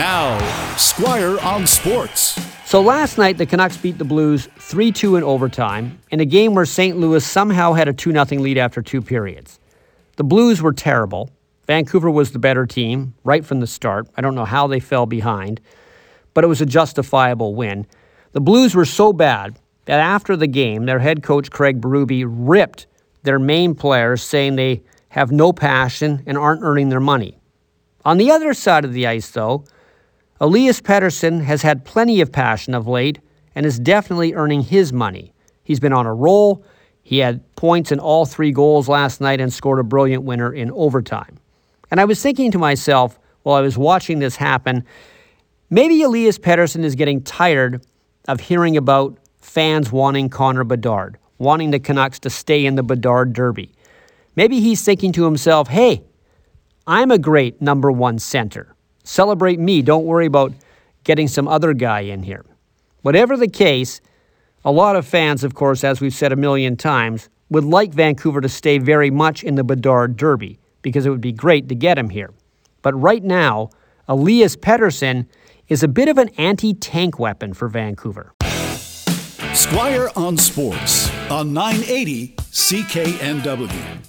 Now, Squire on Sports. So last night, the Canucks beat the Blues 3 2 in overtime in a game where St. Louis somehow had a 2 0 lead after two periods. The Blues were terrible. Vancouver was the better team right from the start. I don't know how they fell behind, but it was a justifiable win. The Blues were so bad that after the game, their head coach Craig Berube ripped their main players, saying they have no passion and aren't earning their money. On the other side of the ice, though, Elias Pettersson has had plenty of passion of late and is definitely earning his money. He's been on a roll. He had points in all three goals last night and scored a brilliant winner in overtime. And I was thinking to myself while I was watching this happen, maybe Elias Pettersson is getting tired of hearing about fans wanting Connor Bedard, wanting the Canucks to stay in the Bedard Derby. Maybe he's thinking to himself, hey, I'm a great number one center. Celebrate me. Don't worry about getting some other guy in here. Whatever the case, a lot of fans, of course, as we've said a million times, would like Vancouver to stay very much in the Bedard Derby because it would be great to get him here. But right now, Elias Pettersson is a bit of an anti tank weapon for Vancouver. Squire on Sports on 980 CKNW.